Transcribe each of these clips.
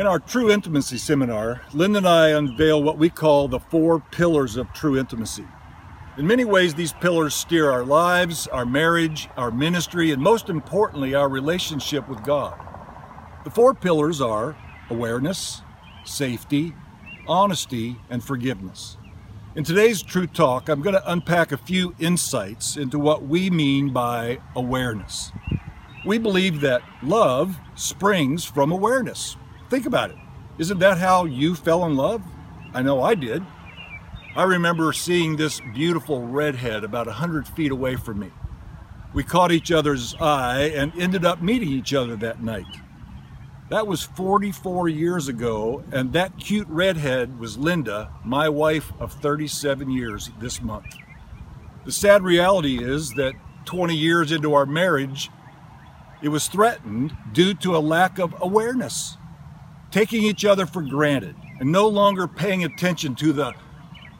In our True Intimacy seminar, Lynn and I unveil what we call the four pillars of true intimacy. In many ways, these pillars steer our lives, our marriage, our ministry, and most importantly, our relationship with God. The four pillars are awareness, safety, honesty, and forgiveness. In today's True Talk, I'm going to unpack a few insights into what we mean by awareness. We believe that love springs from awareness. Think about it. Isn't that how you fell in love? I know I did. I remember seeing this beautiful redhead about a 100 feet away from me. We caught each other's eye and ended up meeting each other that night. That was 44 years ago, and that cute redhead was Linda, my wife of 37 years this month. The sad reality is that 20 years into our marriage, it was threatened due to a lack of awareness taking each other for granted and no longer paying attention to the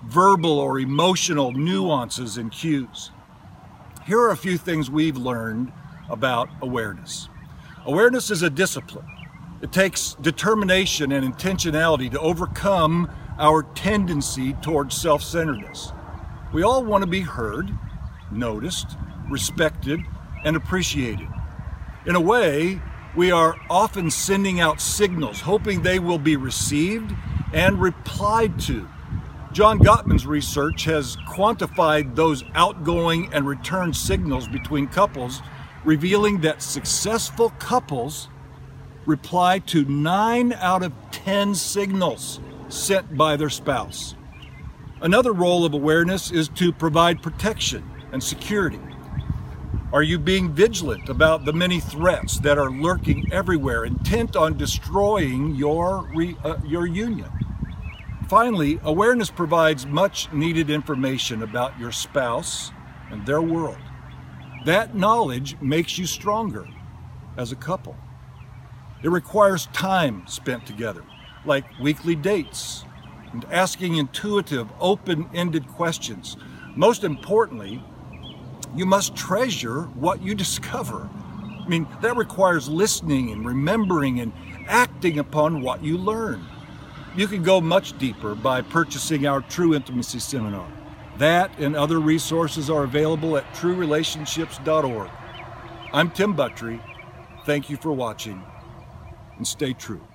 verbal or emotional nuances and cues. Here are a few things we've learned about awareness. Awareness is a discipline. It takes determination and intentionality to overcome our tendency towards self centeredness. We all want to be heard, noticed, respected, and appreciated. In a way, we are often sending out signals, hoping they will be received and replied to. John Gottman's research has quantified those outgoing and return signals between couples, revealing that successful couples reply to nine out of 10 signals sent by their spouse. Another role of awareness is to provide protection and security. Are you being vigilant about the many threats that are lurking everywhere, intent on destroying your, re, uh, your union? Finally, awareness provides much needed information about your spouse and their world. That knowledge makes you stronger as a couple. It requires time spent together, like weekly dates and asking intuitive, open ended questions. Most importantly, you must treasure what you discover. I mean, that requires listening and remembering and acting upon what you learn. You can go much deeper by purchasing our True Intimacy Seminar. That and other resources are available at truerelationships.org. I'm Tim Buttry. Thank you for watching and stay true.